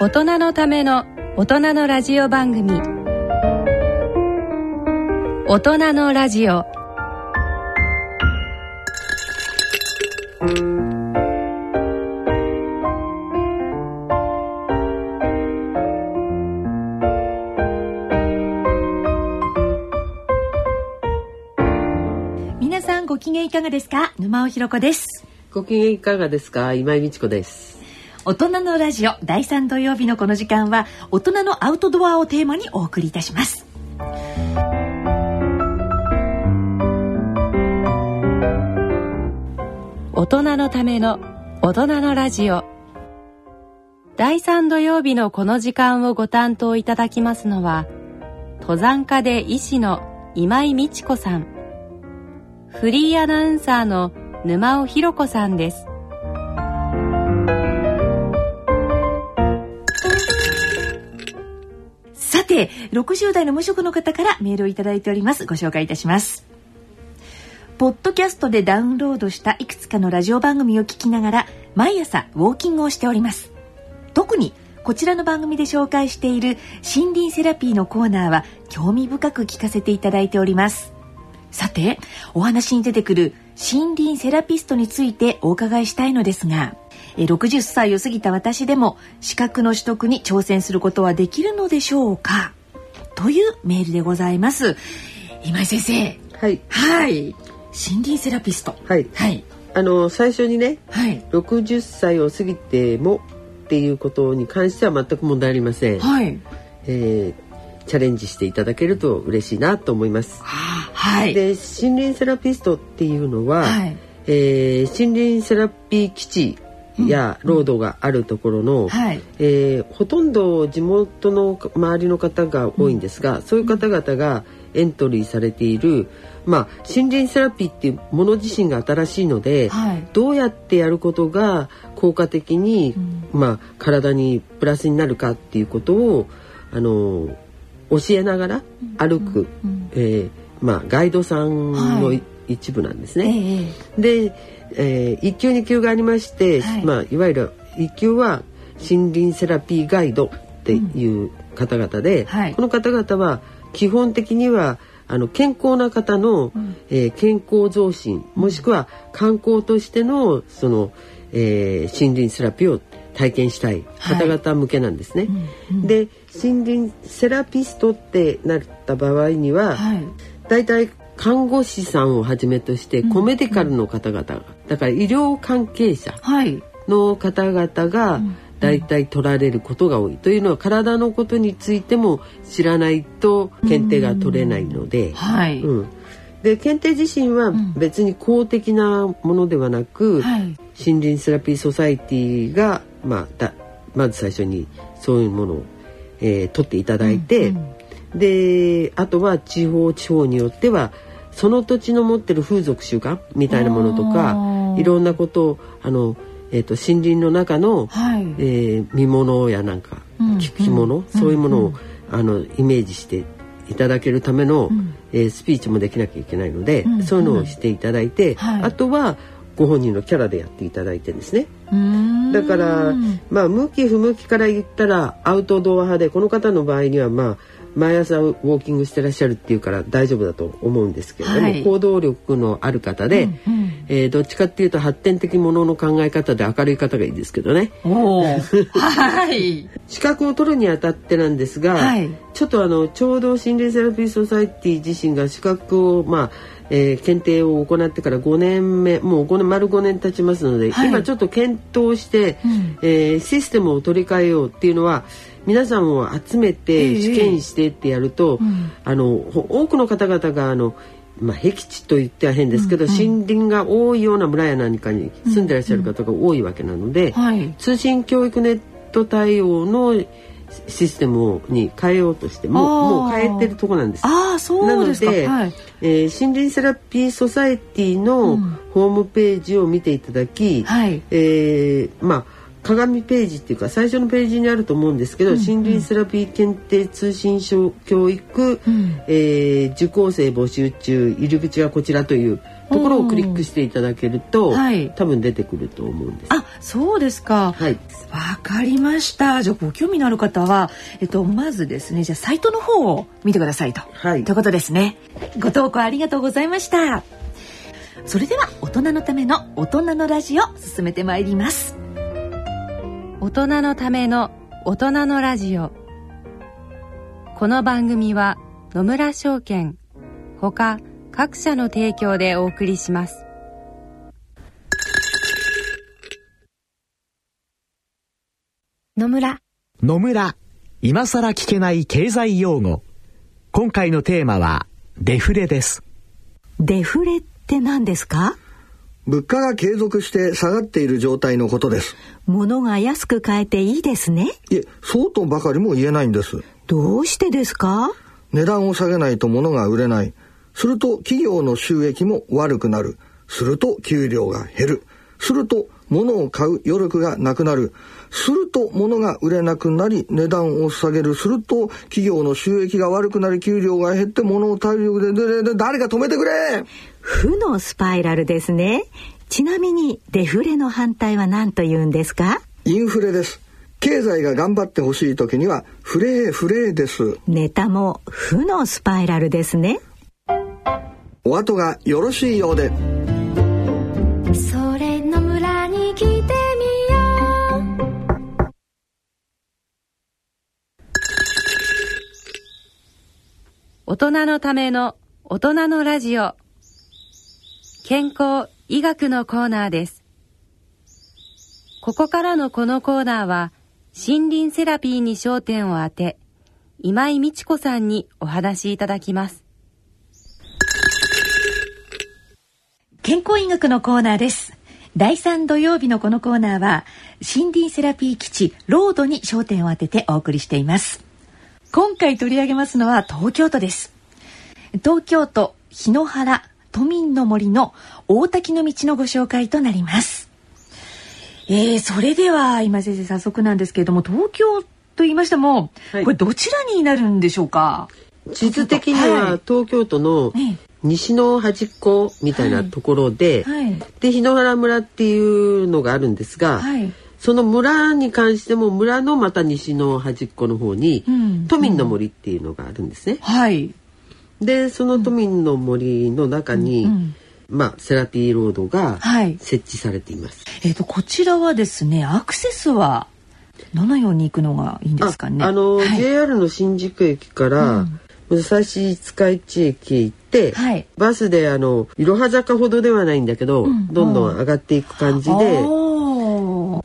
大人のための大人のラジオ番組。大人のラジオ。皆さんご機嫌いかがですか？沼尾ひろ子です。ご機嫌いかがですか？今井美智子です大人のラジオ第3土曜日のこの時間は大人のアウトドアをテーマにお送りいたします。大人のための大人のラジオ。第3土曜日のこの時間をご担当いただきますのは登山家で医師の今井美智子さん。フリーアナウンサーの沼尾ひろ子さんです。て60代の無職の方からメールをいただいております。ご紹介いたします。ポッドキャストでダウンロードしたいくつかのラジオ番組を聞きながら毎朝ウォーキングをしております。特にこちらの番組で紹介している森林セラピーのコーナーは興味深く聞かせていただいております。さてお話に出てくる森林セラピストについてお伺いしたいのですがえ60歳を過ぎた私でも資格の取得に挑戦することはできるのでしょうか？というメールでございます。今井先生。はい。はい。森林セラピスト。はい。はい。あの最初にねはい。60歳を過ぎてもっていうことに関しては全く問題ありません、はい。えーチャレンジしていただけると嬉しいなと思います、ははい。で森林セラピストっていうのは、はい。えー森林セラピー基地やロードがあるところの、はい。えーほとんど地元の周りの方が多いんですが、そういう方々がエントリーされている、まあ、森林セラピーっていうもの自身が新しいので、はい。どうやってやることが効果的に、まあ、体にプラスになるかっていうことをあの教えながら歩く、えーまあ、ガイドさんのい、一部なんですえね。え。で、えー、1級2級がありまして、はい。まあ、いわゆる1級は森林セラピーガイドっていう方々で、はい。この方々は基本的にはあの健康な方の、えー健康増進もしくは観光としてのその、えー森林セラピーを体験したい方々向けなんですね。で森林セラピストってなった場合には、はい。大体看護師さんをはじめとしてコメディカルの方々が、だから医療関係者はい。の方々が大体取られることが多い、というのは体のことについても知らないと検定が取れないので、はい。うん。で検定自身は別に公的なものではなく、はい。森林セラピーソサイティが、まあ、だまず最初にそういうものを、えー取っていただいて、であとは地方地方によってはその土地の持ってる風俗習慣みたいなものとあかーいろんなことをあの、えー、と森林の中の、はい。えー見物やなんかうん。着物、そういうものを、あのイメージしていただけるための、えースピーチもできなきゃいけないので、うん。そういうのをしていただいて、はい。あとはご本人のキャラでやっていただいてですね。だからまあ向き不向きから言ったらアウトドア派でこの方の場合にはまあ毎朝ウォーキングしてらっしゃるっていうから大丈夫だと思うんですけれども、はい。行動力のある方で、えーどっちかっていうと発展的ものの考え方で明るい方がいいですけどね。はい。資格を取るにあたってなんですが、はい。ちょっとあのちょうど心霊セラピーソサイティ自身が資格をまあえー検定を行ってから5年目もう5年丸5年経ちますので、はい。今ちょっと検討して、うん。えーシステムを取り替えようっていうのは皆さんを集めええ。て試験してってやると、ん。あのほ多くの方々があのまあ、僻地と言っては変ですけど、森林が多いような村や何かに住んでらっしゃる方が多いわけなので、はい。通信教育ネット対応のシステムをに変えようとしてもうもう変えてるとこなんです。ああそうですか。なので、はい。えー森林セラピーソサエティのうん。ホームページを見ていただき、はい。えーまあ鏡ページっていうか最初のページにあると思うんですけど、森林セラピー検定通信教育、うんえー受講生募集中入り口はこちらというところをクリックしていただけると、はい多分出てくると思うんです。あ、そうですか。はい。わかりました。じゃあご興味のある方は、えっとまずですね、じゃあサイトの方を見てくださいと。はいということですね。ご投稿ありがとうございました。それでは大人のための大人のラジオ進めてまいります。大人のための大人のラジオこの番組は野村証券ほか各社の提供でお送りします野村野村、今さら聞けない経済用語。今回のテーマは、デフレです。デフレって何ですか？物価が継続して下がっている状態のことです。物が安く買えていいですねいえ、そうとばかりも言えないんです。どうしてですか？値段を下げないと物が売れない。すると企業の収益も悪くなる。すると給料が減る。すると物を買う余力がなくなる。すると物が売れなくなり値段を下げる。すると企業の収益が悪くなり給料が減って物を大量でででで誰か止めてくれ負のスパイラルですねちなみにデフレの反対は何と言うんですか？インフレです。経済が頑張ってほしい時にはフレーフレーです。ネタも負のスパイラルですねお後がよろしいようで。それの村に来てみよう大人のための大人のラジオ健康医学のコーナーですここからのこのコーナーは森林セラピーに焦点を当て今井美智子さんにお話しいただきます健康医学のコーナーです。第3土曜日のこのコーナーは森林セラピー基地ロードに焦点を当ててお送りしています。今回取り上げますのは東京都です。東京都日野原都民の森の大滝の道のご紹介となります。えー、それでは今先生早速なんですけれども東京と言いましても、はい。これどちらになるんでしょうか？地図的にははい。東京都のええ。西の端っこみたいなところで、はい。で日野原村っていうのがあるんですが、はいその村に関しても村のまた西の端っこの方に、うん都民の森っていうのがあるんですね。はいでその都民の森の中に、うんまあセラピーロードがはい。設置されています。えっ、とこちらはですねアクセスはどのように行くのがいいんですかね？ああの、はい。JR の新宿駅から、武蔵塚市駅へ行って、はい。バスであのいろは坂ほどではないんだけど、ん。どんどん上がっていく感じで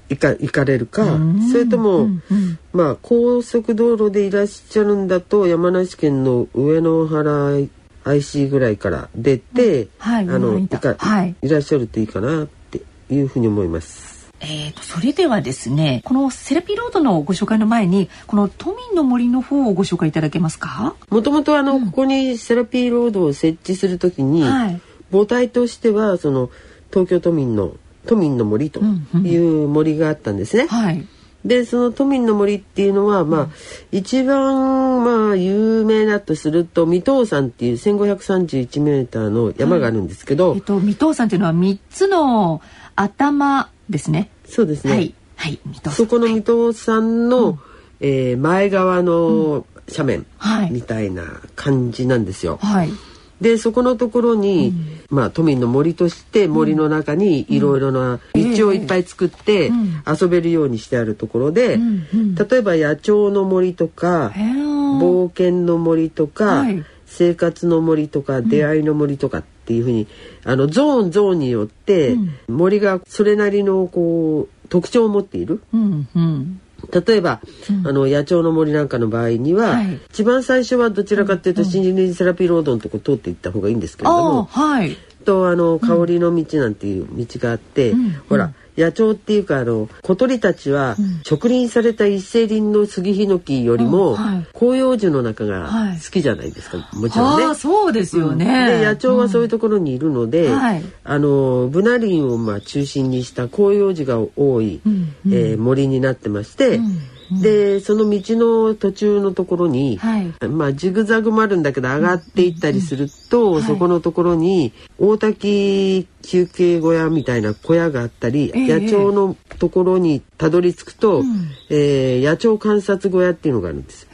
行か行かれるか、ん。それとも、うんうん。まあ高速道路でいらっしゃるんだと山梨県の上野原 IC ぐらいから出て、はいあのいかはい。いらっしゃるといいかなっていうふうに思います。えー、とそれではですねこのセラピーロードのご紹介の前にこの都民の森の方をご紹介いただけますか？もともとあの、ここにセラピーロードを設置するときに、はい。母体としてはその東京都民の都民の森という森があったんですね。はい。でその都民の森っていうのは、まあ一番まあ有名だとすると未登山っていう1531メーターの山があるんですけど、えっ、と未登山というのは三つの頭ですね。そうですね、はい。はい。そこの未登山の、えー前側の斜面はい。みたいな感じなんですよ。はいでそこのところに、まあ都民の森として森の中にいろいろな道をいっぱい作って遊べるようにしてあるところで、例えば野鳥の森とか、冒険の森とか、はい。生活の森とか出会いの森とかっていうふうにあのゾーンゾーンによって森がそれなりのこう特徴を持っている。うん。うん例えば、あの野鳥の森なんかの場合には、はい。一番最初はどちらかというと森林セラピーロードのとこ通っていった方がいいんですけれどあもあはい。とあの香りの道なんていう道があって、ほら野鳥っていうかあの小鳥たちは植林された一斉林の杉ヒノキよりも、広葉樹の中がはい。好きじゃないですか、もちろんね。そうですよね。で野鳥はそういうところにいるので、はい。あのブナ林をまあ中心にした広葉樹が多い、えー森になってまして、でその道の途中のところに、はい。まあジグザグもあるんだけど上がっていったりすると、そこのところに大滝休憩小屋みたいな小屋があったり、ええ野鳥のところにたどり着くと、えー野鳥観察小屋っていうのがあるんです。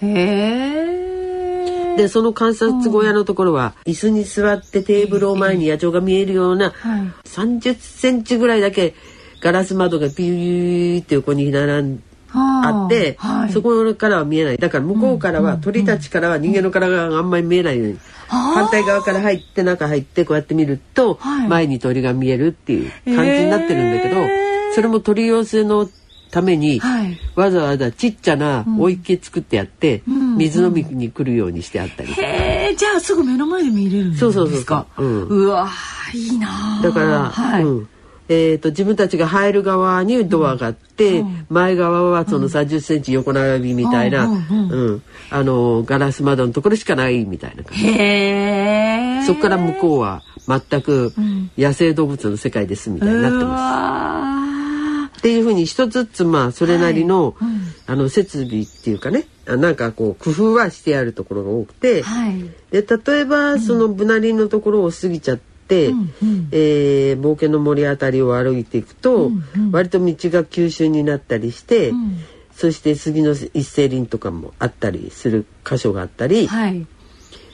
でその観察小屋のところは椅子に座ってテーブルを前に野鳥が見えるようなはい。30センチぐらいだけガラス窓がビューって横に並んあって、はい。そこからは見えない。だから向こうからは、鳥たちからは人間の体があんまり見えない。ように、反対側から入って中入ってこうやって見ると、はい。前に鳥が見えるっていう感じになってるんだけど、へー。それも鳥寄せのために、はい。わざわざちっちゃなお池作ってやって、ん水飲みに来るようにしてあったり、へえじゃあすぐ目の前で見れるんですか？そうそうそうそう。うん。わいいなだから、はい、うんえー、と自分たちが入る側にドアがあって、前側はその30センチ横並びみたいな、ううんん。うん。あのガラス窓のところしかないみたいな感じ。そこから向こうは全くん。野生動物の世界ですみたいになってうます。わっていうふうに一つずつまあそれなりの,、はい。うん。あの設備っていうかねあなんかこう工夫はしてあるところが多くて、はい。で例えばそのブナ林のところを過ぎちゃって、うんうんえー冒険の森あたりを歩いていくと、割と道が急峻になったりして、ん。そして杉の一斉林とかもあったりする箇所があったり、はい。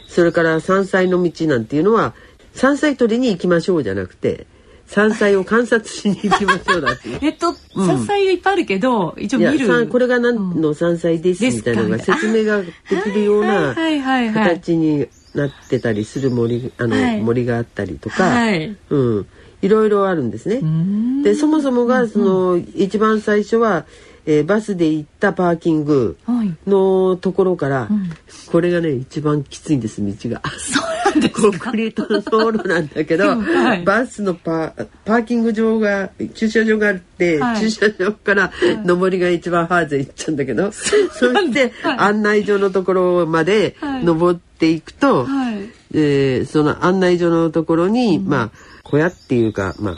それから山菜の道なんていうのは山菜取りに行きましょうじゃなくて山菜を観察しに行きましょうだっていう。えっと山菜がいっぱいあるけど、一応見る。さこれが何の山菜ですみたいなのがか説明ができるような形になってたりする森あの、はい。森があったりとか、はい。うん、いろいろあるんですね。でそもそもがその一番最初は、えーバスで行ったパーキングはい。のところから、これがね一番きついんです道が。そうなんですコンクリートの道路なんだけど、はい。バスのパーパーキング場が駐車場があって、はい。駐車場から上りが一番ハーゼ行っちゃうんだけど、そして案内所のところまではい。登っていくと、はい。えーその案内所のところに、まあ小屋っていうかまあ、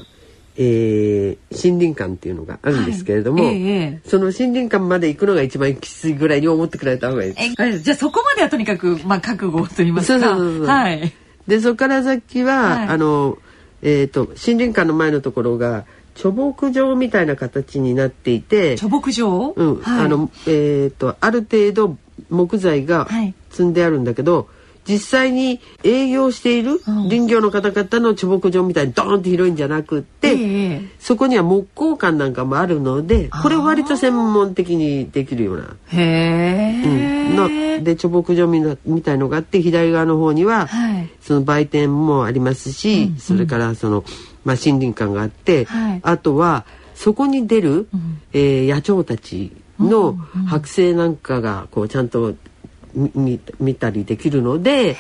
えー森林館っていうのがあるんですけれども、はい。ええその森林館まで行くのが一番きついぐらいに思ってくれた方がいい。です。じゃあそこまではとにかくまあ覚悟と言いますか？はい。でそこから先は、はい。あのえっ、と森林館の前のところが貯木場みたいな形になっていて、貯木場？うん。はい。あのえっ、とある程度木材がはい。積んであるんだけど、実際に営業しているうん。林業の方々の貯木場みたいにドーンって広いんじゃなくって、ええ。そこには木工館なんかもあるのでこれを割と専門的にできるような。へえ、うん、ので貯木場みたいのがあって左側の方には、はい。その売店もありますし、それからその、まあ、森林館があって、はい。あとはそこに出る、えー野鳥たちの剥製なんかがこうちゃんと見見見たりできるので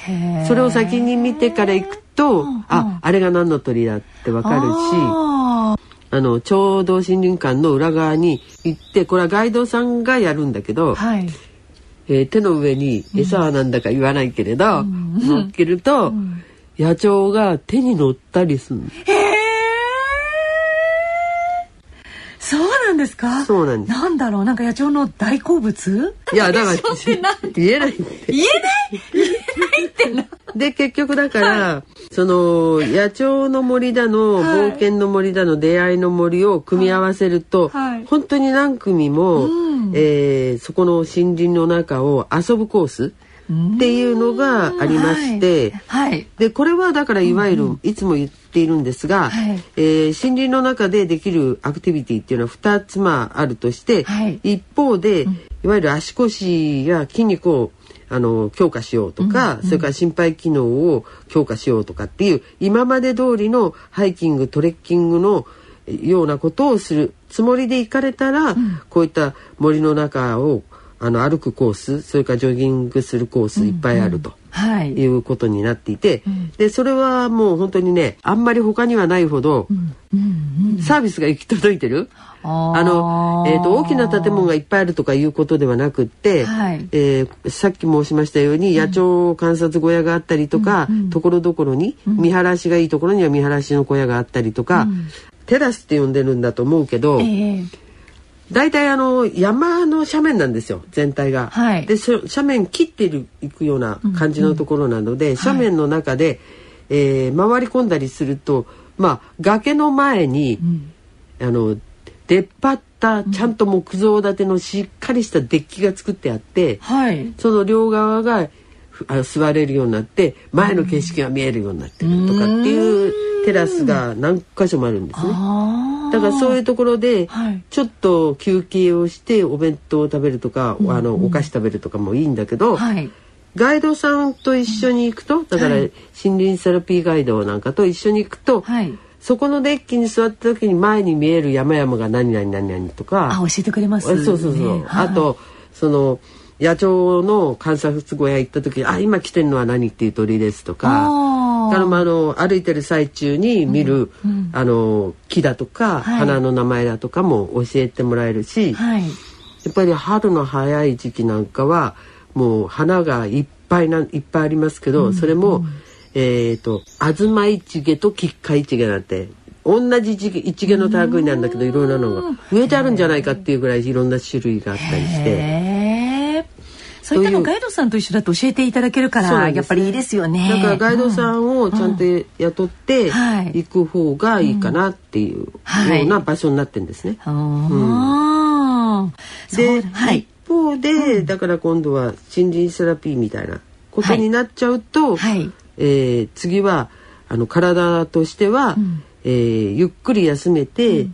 それを先に見てから行くと、ああれが何の鳥だってわかるし。ああのちょうど森林館の裏側に行ってこれはガイドさんがやるんだけど、ーはい。えー手の上に餌はなんだか言わないけれど、乗っけると、野鳥が手に乗ったりするの。へえそなんですか？そうなんです。なんだろう？なんか野鳥の大好物？いやだから言えない言えない？言えないってな。で結局だから、その野鳥の森だの、はい冒険の森だの出会いの森を組み合わせると、はい。本当に何組も、うん。えーそこの森林の中を遊ぶコースっていうのがありまして、はい、はい。でこれはだからいわゆる、いつも言っているんですが、はい。えー森林の中でできるアクティビティっていうのは2つまああるとして、はい。一方で、いわゆる足腰や筋肉をあの強化しようとか、それから心肺機能を強化しようとかっていう今まで通りのハイキングトレッキングのようなことをするつもりで行かれたら、こういった森の中をあの歩くコースそれからジョギングするコースいっぱいあると。はい。いうことになっていて、でそれはもう本当にねあんまり他にはないほど、サービスが行き届いてる。ああの、えー、と大きな建物がいっぱいあるとかいうことではなくって、はい。えーさっき申しましたように野鳥観察小屋があったりとか、ところどころに、見晴らしがいいところには見晴らしの小屋があったりとか、テラスって呼んでるんだと思うけど、ええ大体あの山のの斜面なんですよ全体が。はい。でそ斜面切っていくような感じのところなので、斜面の中で、えー回り込んだりするとまあ崖の前に、あの出っ張ったちゃんと木造建てのしっかりしたデッキが作ってあって、はい。その両側がふあ座れるようになって前の景色が見えるようになってるとかっていうテラスが何箇所もあるんですね。あだからそういうところではい。ちょっと休憩をしてお弁当を食べるとか、あのお菓子食べるとかもいいんだけど、はい。ガイドさんと一緒に行くとだからはい。森林セラピーガイドなんかと一緒に行くと、はい。そこのデッキに座った時に前に見える山々が何々何々とかあ教えてくれますそうそうそう、ねはい。あとその野鳥の観察小屋行った時あ今来てるのは何っていう鳥ですとか。あー。からまああの歩いてる最中に見る、あの木だとか、はい。花の名前だとかも教えてもらえるし、はい。やっぱり春の早い時期なんかはもう花がいっぱいないっぱいありますけど、それも、えっ、と東一毛と菊花一毛なんて同じ一毛一毛の類なんだけどいろんなのが植えてあるんじゃないかっていうぐらいいろんな種類があったりして。そういったのガイドさんと一緒だと教えていただけるから、やっぱりいいですよね。だからガイドさんをちゃんと雇ってはい行く方がいいかなっていうよはいうな場所になってんですね。で、はい。一方で、だから今度は森林セラピーみたいなことになっちゃうと、はい。えー次はあの体としては、えーゆっくり休めて、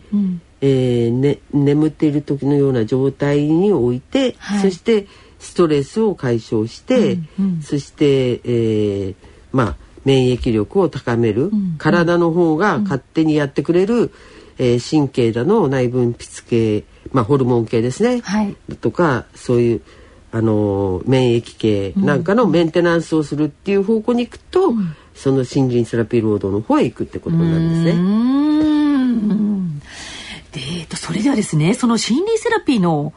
えーね、眠っている時のような状態に置いて、はい。そしてストレスを解消して、そして、えーまあ免疫力を高める、体の方が勝手にやってくれる、えー神経だの内分泌系、まあ、ホルモン系ですね、はい。とかそういうあの免疫系なんかのメンテナンスをするっていう方向に行くと、その森林セラピーロードの方へ行くってことなんですうね。ーん。でえっとそれではですねその心理セラピーの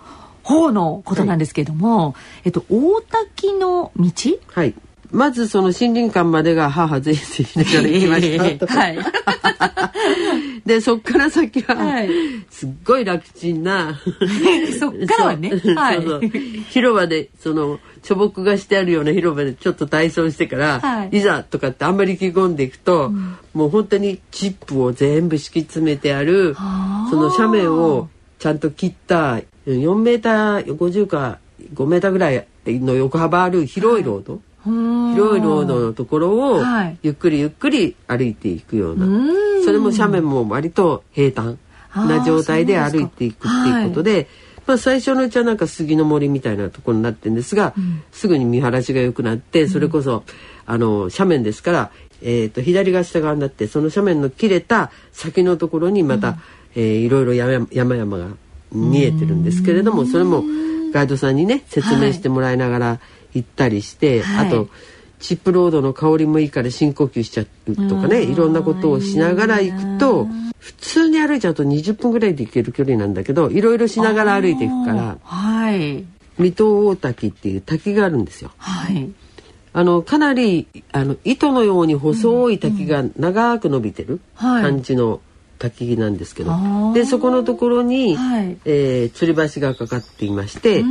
方のことなんですけれども、えっと大滝の道？はい。まずその森林館までが母ぜいぜいしながら行きました。はい。でそっから先は、はい。すっごい楽ちんな。そっからはね。はい。そうそう。広場でその貯木がしてあるような広場でちょっと体操してから、はい。い、ざとかってあんまり意気込んでいくと、もう本当にチップを全部敷き詰めてあるその斜面をちゃんと切った4メーター50か5メーターぐらいの横幅ある広いロード、広いロードのところをはい。ゆっくりゆっくり歩いていくような、うん。それも斜面も割と平坦な状態で歩いていくっていうことで。まあ、最初のうちはなんか杉の森みたいなところになってるんですが、すぐに見晴らしが良くなってそれこそ、あの斜面ですから、えー、と左が下側になってその斜面の切れた先のところにまた、えーいろいろ山山々が見えてるんですけれどもそれもガイドさんにね説明してもらいながら行ったりして、はい。あとチップロードの香りもいいから深呼吸しちゃうとかねいろんなことをしながら行くと普通に歩いちゃうと20分ぐらいで行ける距離なんだけどいろいろしながら歩いていくからはい。水戸大滝っていう滝があるんですよ。はい。あのかなりあの糸のように細い滝が長く伸びてるはい。感じの滝なんですけど、でそこのところに、はい。えー吊り橋がかかっていまして、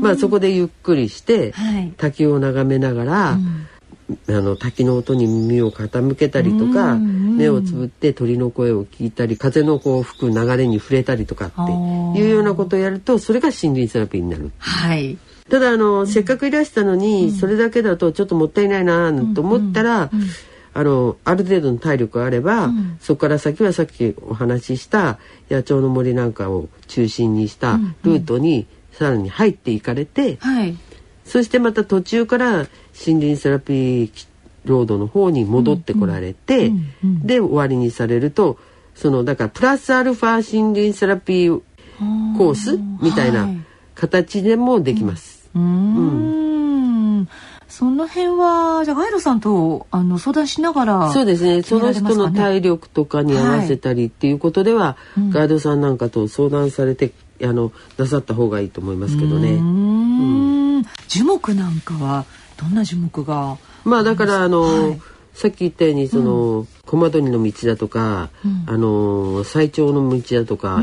まあそこでゆっくりして、はい。滝を眺めながら、あの滝の音に耳を傾けたりとか、目をつぶって鳥の声を聞いたり風のこう吹く流れに触れたりとかっていうようなことをやるとそれが森林セラピーになる。はい。ただあの、せっかくいらしたのに、それだけだとちょっともったいないなと思ったら、あのある程度の体力があれば、そこから先はさっきお話しした野鳥の森なんかを中心にしたルートにさらに入っていかれて、はい。そしてまた途中から森林セラピーロードの方に戻ってこられて、で終わりにされるとそのだからプラスアルファ森林セラピーコースみたいな形でもできます。うーんその辺はじゃあガイドさんとあの相談しながらそうですね。その人の体力とかに合わせたりっていうことでは、ガイドさんなんかと相談されてあのなさった方がいいと思いますけどね。ん。樹木なんかはどんな樹木が？まあだからあの、はい。さっき言ったようにその、小窓にの道だとか、あの最長の道だとか、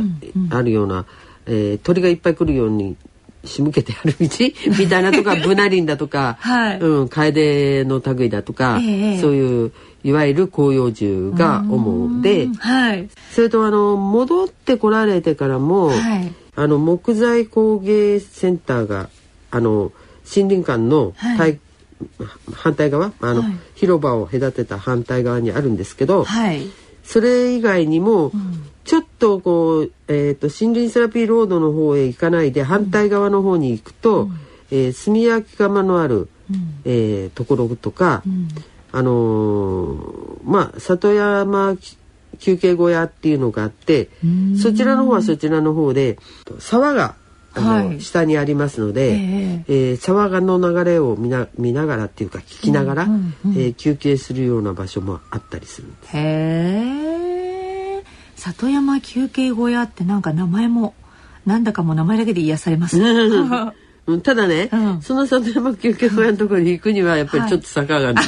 あるような、えー鳥がいっぱい来るように仕向けてある道？みたいなとかブナ林だとか、はい。うん、楓の類だとか、ええそういういわゆる広葉樹が主ではい。それとあの戻ってこられてからも、はい。あの木材工芸センターがあの森林館の対、反対側？あの、はい。広場を隔てた反対側にあるんですけど、はいそれ以外にも、ちょっとこう、えー、と森林セラピーロードの方へ行かないで反対側の方に行くと、えー炭焼き窯のある、えーところとか、あのーまあ里山休憩小屋っていうのがあってそちらの方はそちらの方で沢があの、はい下にありますので、ええ。ー沢の流れを見な見ながらっていうか聞きながら、えー休憩するような場所もあったりするんです。へえ。里山休憩小屋ってなんか名前もなんだかもう名前だけで癒されます うん。ただね、うん。その里山休憩小屋のところに行くにはやっぱりちょっと坂があるんで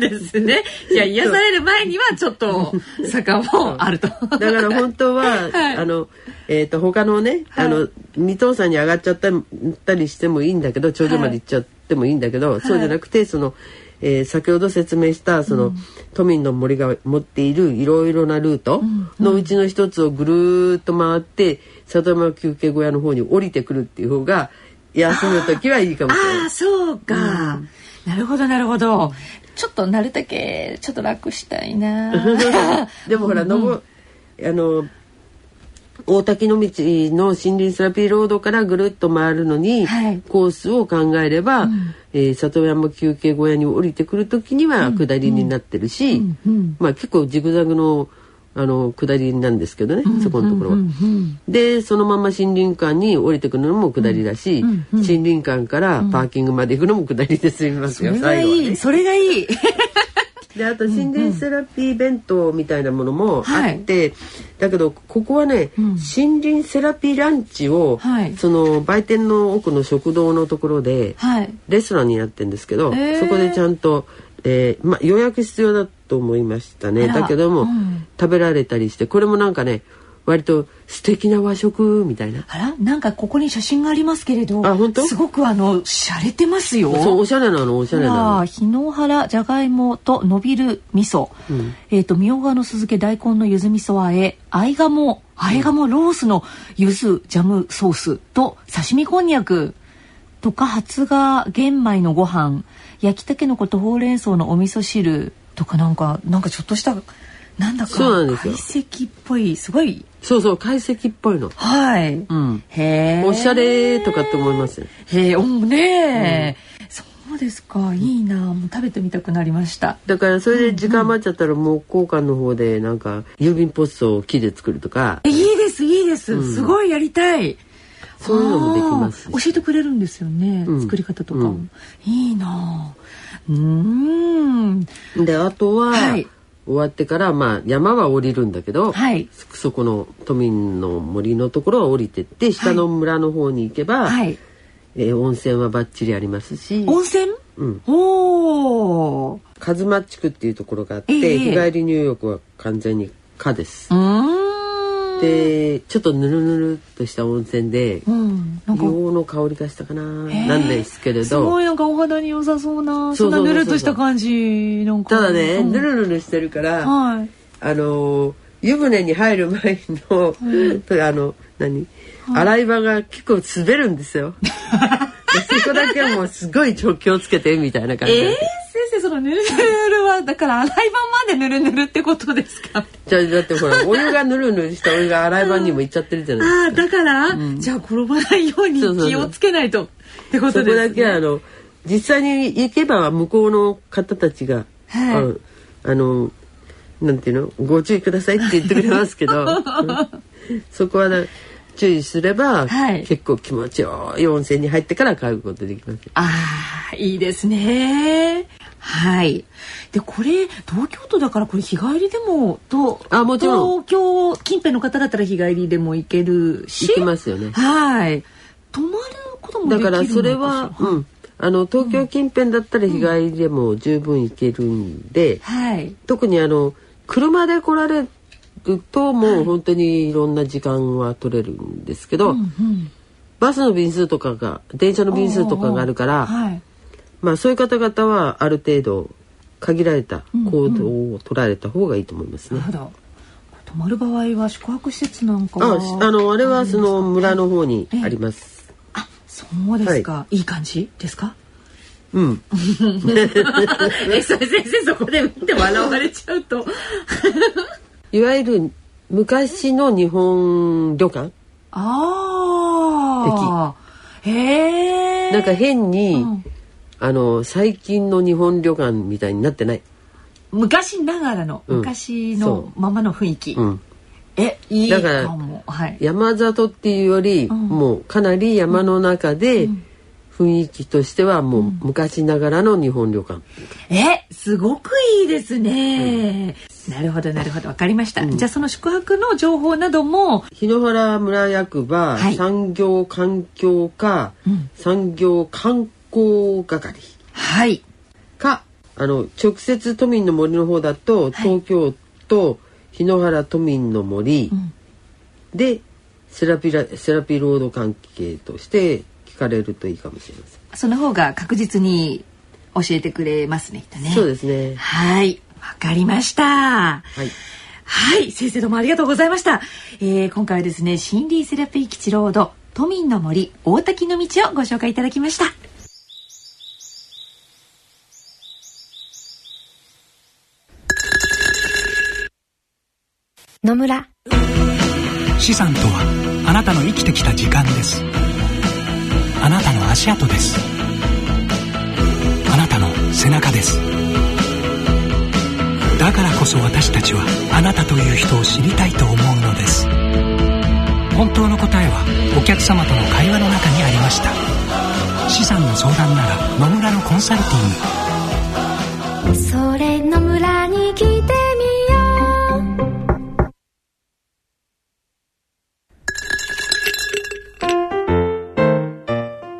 ですね。じゃあ癒される前にはちょっと坂もあると。だから本当は、はい。あの、えっ、と、他のね、あの、二等山に上がっちゃったたりしてもいいんだけど、頂上まで行っちゃってもいいんだけど、そうじゃなくて、その、えー先ほど説明したその、都民の森が持っているいろいろなルートのうちの一つをぐるーっと回って里山休憩小屋の方に降りてくるっていう方が休む時はいいかもしれない。ああ。そうか、なるほどなるほどちょっとなるだけちょっと楽したいな。でもほら、のぼあの大滝の道の森林セラピーロードからぐるっと回るのに、はい。コースを考えれば、えー里山休憩小屋に降りてくる時には下りになってるし、まあ結構ジグザグのあの下りなんですけどね、そこのところは。でそのまま森林館に降りてくるのも下りだし、森林館からパーキングまで行くのも下りで済みますよ、それが最後はいね。いそれがいい。であと心霊セラピー弁当みたいなものもあって、だけどここはね、森林セラピーランチを、はい。その売店の奥の食堂のところではい。レストランになってるんですけど、そこでちゃんと、えーまあ、予約必要だと思いましたねだけど。も、うん。食べられたりしてこれもなんかね割と素敵な和食みたいな。あらなんかここに写真がありますけれどあ本当？すごくあの洒落てますよ。そうおしゃれなのおしゃれなの。日野原じゃがいもと伸びる味噌、えっ、とみょうがの酢漬け大根の柚子味噌あえあいがもあいがもロースの柚子ジャムソースと刺身こんにゃく。とか発芽玄米のご飯。焼きたけのことほうれん草のお味噌汁とかなんかなんかちょっとしたなんだかそうなんですよ。懐石っぽいすごい。そうそう懐石っぽいの。はい、うん。へえおしゃれとかって思いますよ。へえおねえ、そうですか。いいな。もう食べてみたくなりました。だからそれで時間余っちゃったら木工館の方でなんか郵便ポストを木で作るとか。えいいですいいです、すごいやりたい。そういうのもできます教えてくれるんですよね、うん。作り方とかも、うん。いいなうーん。であとは、はい。終わってからまあ山は降りるんだけど、はい。そそこの都民の森のところは降りてって下の村の方に行けば、はい。えー温泉はバッチリありますし温泉？うん。おおカズマ地区っていうところがあって、ええ。日帰り入浴は完全に可です。う。ーんでちょっとぬるぬるっとした温泉でうん。硫黄の香りがしたかな、なんですけれすごどいなんかお肌に良さそうなそんなぬるっとした感じなんかただね、うん。ぬるぬるしてるから、はい。あのー湯船に入る前の、あの何、洗い場が結構滑るんですよ。でそこだけはもうすごい気をつけてみたいな感じで、えー、そのぬるぬるはだから洗い場までぬるぬるってことですか？じゃあだってほらお湯がぬるぬるしたお湯が洗い場にも行っちゃってるじゃないああだから、じゃあ転ばないように気をつけないとってこですか。そことですねだけはあの実際に行けば向こうの方たちが、はい。あのあのなんていうの？ご注意くださいって言ってくれますけど。そこはね注意すれば、はい。結構気持ちよい。温泉に入ってから帰ることできます。ああいいですね。はい。でこれ東京都だからこれ日帰りでもとあもちろ東京近辺の方だったら日帰りでも行けるし。行きますよね。はい。泊まることもでだかきるのら？それは、うん、あの東京近辺だったら日帰りでも十分行けるんで、はい。特にあの車で来られくともう本当にいろんな時間は取れるんですけど、バスの便数とかが電車の便数とかがあるから、はい。まあそういう方々はある程度限られた行動を取られた方がいいと思いますね。なるほど。泊まる場合は宿泊施設なんかあはあのあれはその村の方にあります。あそうですか、い、い感じですか？うん。えそれ先生そこで見て笑われちゃうといわゆる昔の日本旅館？ああへえなんか変に、うん。あの最近の日本旅館みたいになってない？昔ながらの、うん。昔のそままの雰囲気、うん。えいいだからはい。山里っていうより、ん。もうかなり山の中で、雰囲気としてはもう昔ながらの日本旅館。えすごくいいですね、なるほどなるほど。わかりました、じゃあその宿泊の情報なども。檜原村役場、はい。産業環境課、うん。産業観光係。はい。かあの直接都民の森の方だと、東京都檜原都民の森、ん。でセラピラセラピロード関係として聞かれるといいかもしれません。その方が確実に教えてくれますねきっとねそうですね。はいわかりましたはい。はい、先生どうもありがとうございました。えー、今回はですね、心理セラピー基地ロード、都民の森、大滝の道をご紹介いただきました。野村資産とはあなたの生きてきた時間ですあなたの足跡です。あなたの背中です。だからこそ私たちはあなたという人を知りたいと思うのです。本当の答えはお客様との会話の中にありました。資産の相談なら野村のコンサルティング。それ野村に来て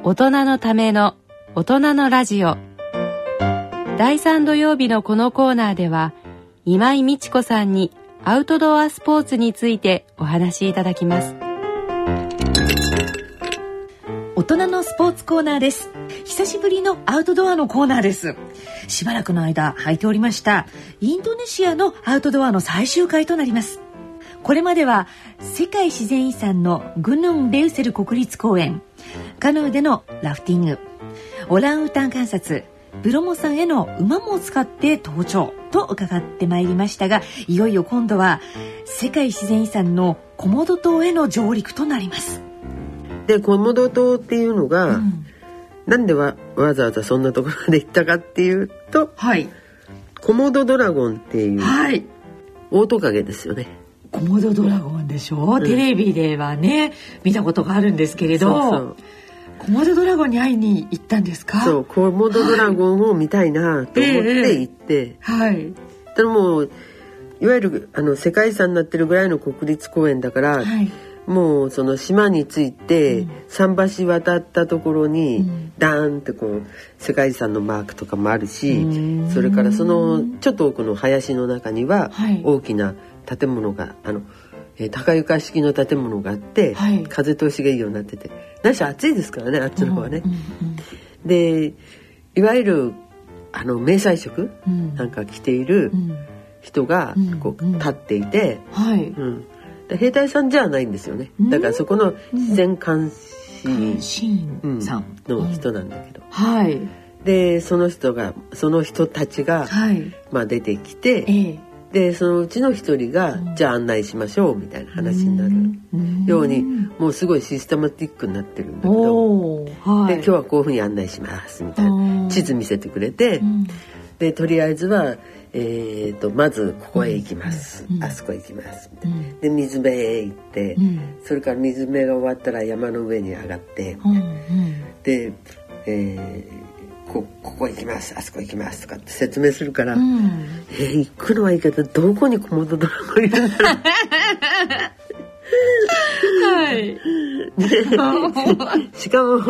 大人のための大人のラジオ第3土曜日のこのコーナーでは今井美智子さんにアウトドアスポーツについてお話しいただきます大人のスポーツコーナーです。久しぶりのアウトドアのコーナーです。しばらくの間履いておりました、インドネシアのアウトドアの最終回となります。これまでは世界自然遺産のグヌン・レウセル国立公園、カヌーでのラフティング、オランウータン観察、ブロモ山への馬も使って登頂と伺ってまいりましたが、いよいよ今度は世界自然遺産のコモド島への上陸となります。でコモド島っていうのが、うんなんでわわざわざそんなところまで行ったかっていうとはい。コモドドラゴンっていうはい。オオトカゲですよね。コモドドラゴンでしょ、テレビではね見たことがあるんですけれどそうそうコモドドラゴンに会いに行ったんですか？そうコモドドラゴンを見たいなと思って行って、はい。ただもういわゆるあの世界遺産になってるぐらいの国立公園だから、はい。もうその島に着いて、うん。桟橋渡ったところに、うん。ダーンってこう世界遺産のマークとかもあるしうんそれからそのちょっと奥の林の中にははい。大きな建物があの、えー高床式の建物があって、はい。風通しがいいようになってて。何しろ暑いですからねあっちの方はね。うんうんでいわゆるあの迷彩色うん。なんか着ているうん。人がうんうん。こう立っていて、はい。うん、で兵隊さんじゃないんですよね。うん。だからそこの自然監視シーンさん、の人なんだけど、はい。でその人がその人たちが、はい。まあ、出てきてええでそのうちの一人が、じゃあ案内しましょうみたいな話になるようにもうすごいシステマティックになってるんだけど。はい。で今日はこういうふうに案内しますみたいうんな地図見せてくれて、うん。でとりあえずは、えー、とまずここへ行きます、うん。あそこへ行きますみたいな、うん。で水辺へ行って、うん。それから水辺が終わったら山の上に上がって、で、えーこここ行きますあそこ行きますとかって説明するから、うん。えー行くのはいいけどどこにコモドドラゴンいるんだろうはい。しかも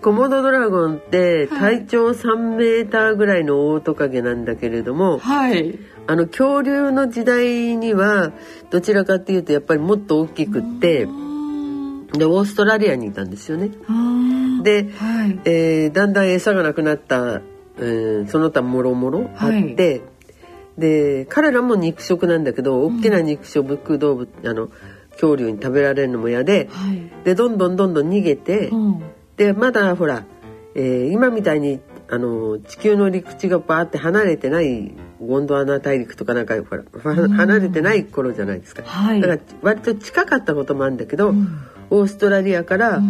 コモドドラゴンって体長3メーターぐらいのオオトカゲなんだけれども、はい。あの恐竜の時代にはどちらかっていうとやっぱりもっと大きくってでオーストラリアにいたんですよね。で、はい。えーだんだん餌がなくなった、えーその他もろもろあって、で彼らも肉食なんだけど大きな肉食動物、あの恐竜に食べられるのも嫌で、はい。でどんどんどんどん逃げて、うん。でまだほら、えー今みたいにあの地球の陸地がバーって離れてないゴンドワナ大陸とかなんかほらは離れてない頃じゃないですか、はいだから割と近かったこともあるんだけど、オーストラリアから、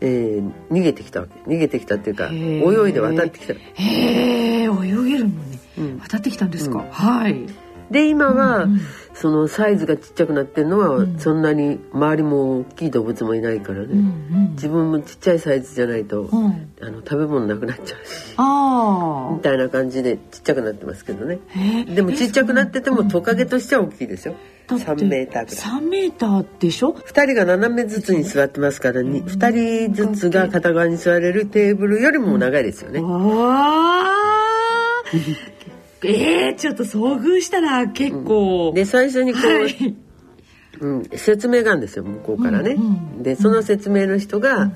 えー逃げてきたわけ。逃げてきたっていうか泳いで渡ってきたへえ、泳げるのに。うん。渡ってきたんですか？うん。はい。で今は、そのサイズがちっちゃくなってるのは、そんなに周りも大きい動物もいないからね、うん自分もちっちゃいサイズじゃないと、うん。うん。あの食べ物なくなっちゃうし。あみたいな感じでちっちゃくなってますけどね。でもちっちゃくなっててもトカゲとしては大きいですよだって3メーターぐらい。3メーターでしょ？2人が斜めずつに座ってますからに2人ずつが片側に座れるテーブルよりも長いですよね、わあ。えー、ちょっと遭遇したら結構。で最初にこう、はい。うん、説明があるんですよ向こうからね、うん。うんでその説明の人が、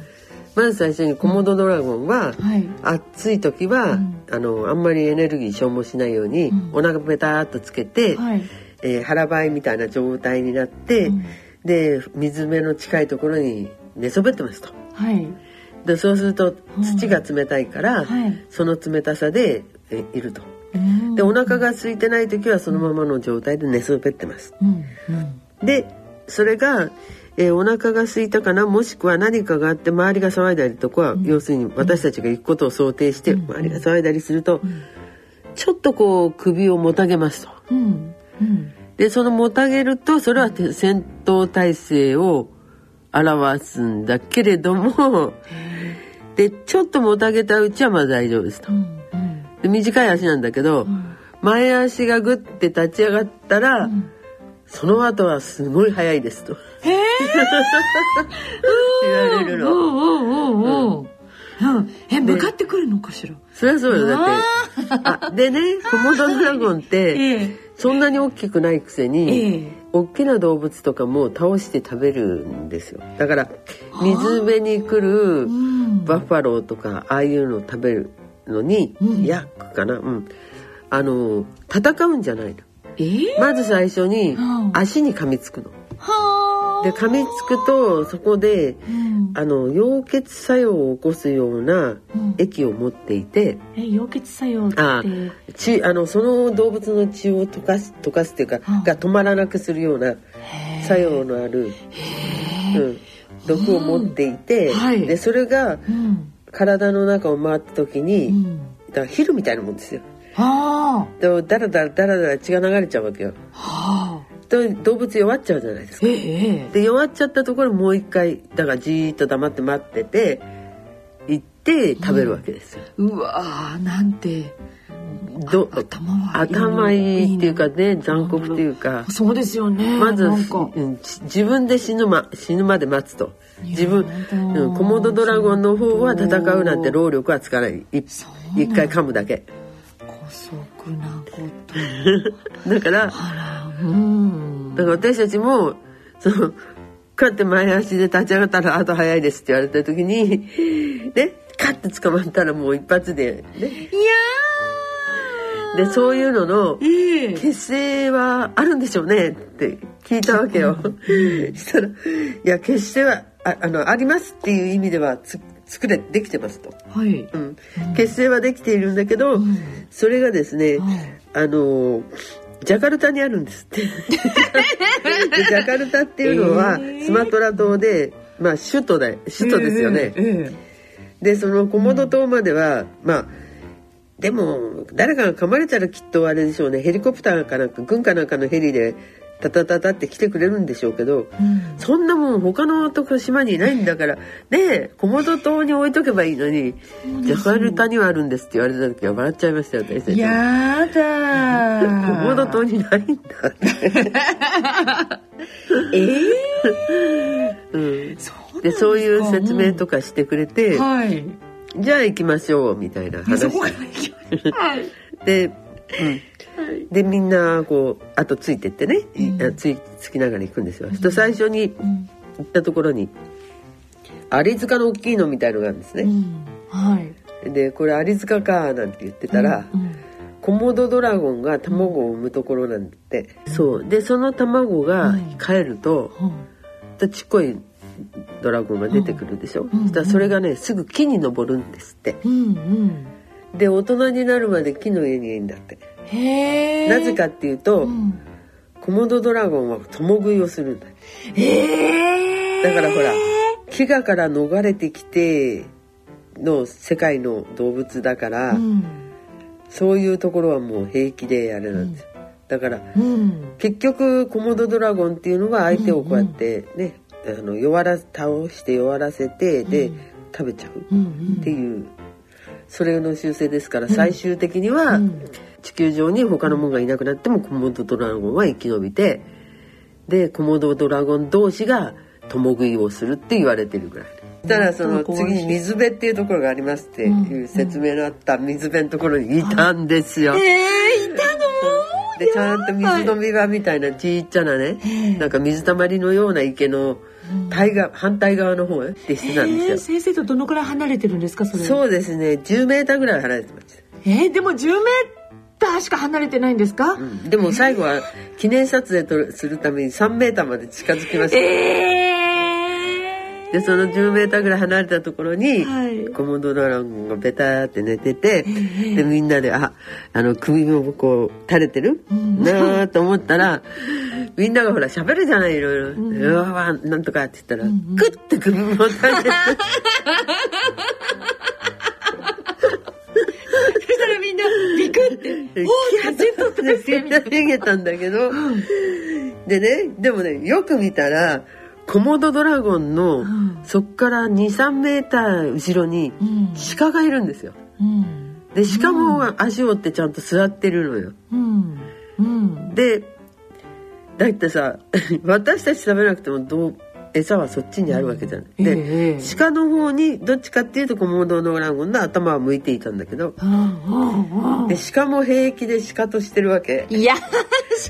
まず最初にコモドドラゴンは、はい。暑い時は、あのあんまりエネルギー消耗しないように、うん。お腹ペターっとつけて、はい。えー腹ばいみたいな状態になって、うんで水辺の近いところに寝そべってますと。はい。でそうすると土が冷たいから、はいその冷たさでえいると。うんでお腹が空いてない時はそのままの状態で寝そべってます。うん。うん。でそれが、えーお腹が空いたかなもしくは何かがあって周りが騒いだりとか、要するに私たちが行くことを想定して周りが騒いだりすると、ちょっとこう首をもたげますと。うん。うん。でそのもたげるとそれはて戦闘態勢を表すんだけれどもでちょっともたげたうちはまだ大丈夫ですと。うん。で短い足なんだけど、前足がグッて立ち上がったら、その後はすごい速いですとへえ。言われるの。うんうんうんうん。うん。え、向かってくるのかしら？そりゃそうよだってあでねコモドドラゴンって ええ。そんなに大きくないくせに、ええ。大きな動物とかも倒して食べるんですよだから水辺に来るうん。バッファローとかああいうのを食べるのに、うんヤックかなうんあの戦うんじゃないのええ。まず最初にうん足に噛みつくのはあ。で噛みつくとそこでうん。あの溶血作用を起こすようなうん液を持っていてえ、溶血作用って？あ血あのその動物の血を溶かす溶かすっていうか、うんが止まらなくするような作用のある、うん、毒を持っていて、はいでそれがうん。体の中を回った時に、うん。だからヒルみたいなもんですよ。はでだらだらだらだら血が流れちゃうわけよ。あ。はあ。で動物弱っちゃうじゃないですか。ええ。で弱っちゃったところもう一回だからじーっと黙って待ってて行って食べるわけですよ。うわーなんて。ど頭はいい頭いいっていうかね残酷っていうか。そうですよね。まず。うんち自分で死ぬま死ぬまで待つと自分、うん、コモドドラゴンの方は戦うなんて労力はつかない一回噛むだけ姑息なこと。だから。だから私たちもそのこうやって前足で立ち上がったらあと早いですって言われた時にねカッて捕まったらもう一発でね。いやでそういうのの。結成はあるんでしょうねって聞いたわけよ。したら「いや結成はああのあります」っていう意味ではつ作れできてますと、はい。うん、結成はできているんだけど、それがですね、はい。あのジャカルタにあるんですって。でジャカルタっていうのはスマトラ島で、まあ首都で首都ですよね。えでそのコモド島までは、まあでも誰かが噛まれたらきっとあれでしょうねヘリコプターかなんか軍かなんかのヘリでタタタタって来てくれるんでしょうけど、そんなもん他のとこ島にいないんだからねえコモド島に置いとけばいいのにジャカルタにはあるんですって言われた時は笑っちゃいましたよ私たえ。ちやだー。コモド島にないんだって。ええ うん、そうでそういう説明とかしてくれて、はい。じゃあ行きましょうみたいな話。そこから行きましょう。はい。で、うん、でみんなこう後ついてってね、うん。あついつきながら行くんですよ。と最初に行ったところにアリ塚の大きいのみたいのがあるんですね。うん。はい。でこれアリ塚かなんて言ってたら、うんコモドドラゴンが卵を産むところなんだって、そう。でその卵が帰ると、うんちっこいドラゴンが出てくるでしょ、ん。そしたらそれがねすぐ木に登るんですって。うんうん。で大人になるまで木の家にいるんだって、なぜかっていうと、うん。コモドドラゴンは共食いをするんだええだからほら飢餓から逃れてきての世界の動物だから、うん。そういうところはもう平気であれなんですよ、だからうん。結局コモドドラゴンっていうのは相手をこうやってね、あの弱ら倒して弱らせてで、食べちゃううん。っていうそれの習性ですから最終的には地球上に他のものがいなくなってもコモドドラゴンは生き延びてでコモドドラゴン同士が共食いをするって言われてるぐらい。たらその次に水辺っていうところがありますっていう説明のあった水辺のところにいたんですよ。ええいたの？でちゃんと水飲み場みたいなちっちゃなね、なんか水たまりのような池の対側反対側の方へでしてたんえーですよ。先生とどのくらい離れてるんですかそれ？そうですね10メーターぐらい離れてました。えー、でも10メーターしか離れてないんですか、うんでも最後は記念撮影とするために3メーターまで近づきました。えでその10メーターぐらい離れたところに、はい。コモドドラゴンがベターって寝てて、でみんなでああの首もこう垂れてる、なあと思ったらみんながほら喋るじゃないいろいろ「うわーなんとか」って言ったら、グッて首も垂れててそしたらみんなビクって「おお風取ってますね」みたいな。逃げたんだけど、でねでもねよく見たらコモドドラゴンの、ん。そっから23メーター後ろにうん。鹿がいるんですよ。うん。で鹿も足を折ってちゃんと座ってるのよ。でだってさ 私たち食べなくてもどう餌はそっちにあるわけじゃない。で、ええ鹿の方にどっちかっていうとコモドドラゴンの頭は向いていたんだけど。で鹿も平気で鹿としてるわけ。いや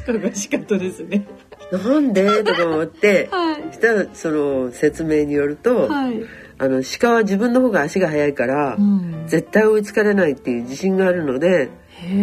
鹿が仕方ですねなんで？とか思って、はい。したらその説明によると、はい。あの鹿は自分の方が足が速いから、うん。絶対追いつかれないっていう自信があるので、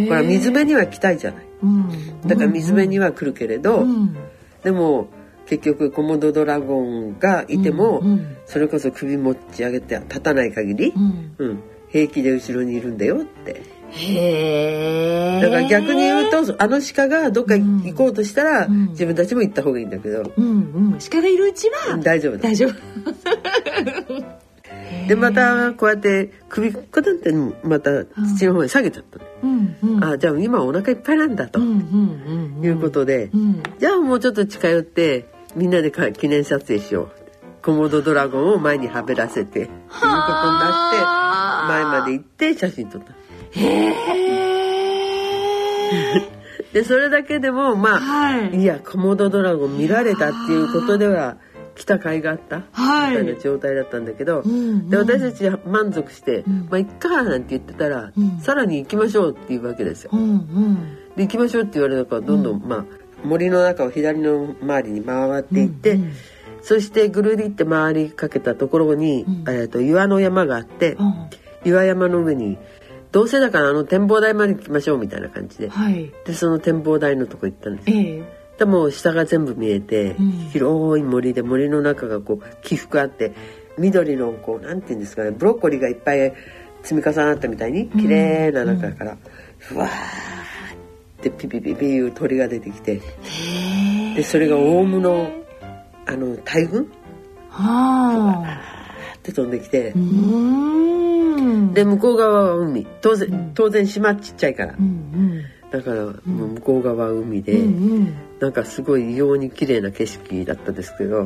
ほら水辺には来たいじゃない。うん。だから水辺には来るけれど、うん。でも結局コモドドラゴンがいても、うん。うん。それこそ首持ち上げて立たない限り、うん。うん。平気で後ろにいるんだよって。へえだから逆に言うとあの鹿がどっか行こうとしたら、うん。自分たちも行った方がいいんだけど、うんうん。鹿がいるうちは大丈夫だ。大丈夫。でまたこうやって首こだってまた土の方に下げちゃったの、うんうん。あじゃあ今お腹いっぱいなんだと、うんうんうんいうことで、うん。じゃあもうちょっと近寄ってみんなでか記念撮影しよう。コモドドラゴンを前にはべらせていうことになって前まで行って写真撮ったでそれだけでもまあ、はい。い、やコモドドラゴン見られたっていうことでは来た甲斐があった、はい。みたいな状態だったんだけど、んで私たちは満足して「ん。まあいっか」なんて言ってたら、うん。さらに行きましょうっていうわけですよ。うんうん。で行きましょうって言われたからどんどん、まあ森の中を左の周りに回っていって、うんうん。そしてぐるりって回りかけたところに、ん。えー、と岩の山があって、うん。岩山の上にどうせだからあの展望台まで行きましょうみたいな感じで。はい。でその展望台のとこ行ったんですええ。でもう下が全部見えて、うん。広い森で森の中がこう起伏あって緑のこうなんていうんですかねブロッコリーがいっぱい積み重なったみたいに綺麗な中から、ふわーってピピピピいう鳥が出てきてでそれがオウムのあの大群？はあって飛んできてう、んで向こう側は海。当然、当然島ちっちゃいから、うんだからもう向こう側は海で、うんうん。なんかすごい異様に綺麗な景色だったですけど、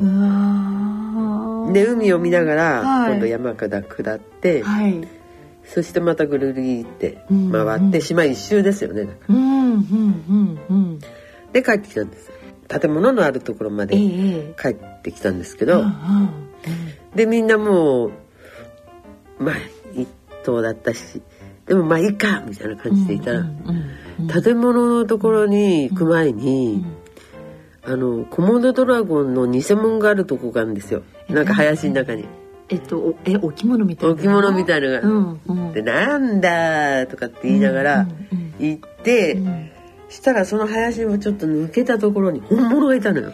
で海を見ながら、はい。今度山から下って、はい。そしてまたぐるりってうん回って、島一周ですよね。だから。うんうんうんうんで帰ってきたんです。建物のあるところまえでえ帰ってきたんですけど、うんうん。でみんなもうまあ一頭だったしでもまあいいかみたいな感じでいたら、うんうんうん建物のところに行く前に、あのコモドドラゴンの偽物があるとこがあるんですよ。なんか林の中に。えっとおえ置物みたいな置物みたいのが、うんうん。でなんだとかって言いながらうんうん行って、うん。したらその林をちょっと抜けたところに本物がいたのよ。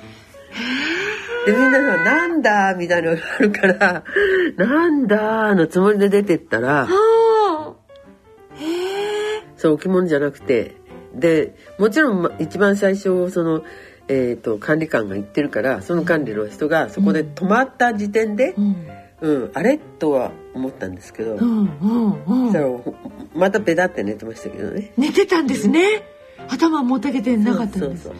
でみんなが「なんだ」みたいなのがあるから「なんだ」のつもりで出てったらあ。そう置物じゃなくてでもちろんま一番最初その、えー、と管理官が言ってるからその管理の人がそこで止まった時点でー、うん。うんあれ？とは思ったんですけど、うんうんそしたらまたペタって寝てましたけどね。寝てたんですね。頭もたげてなかったんです。そ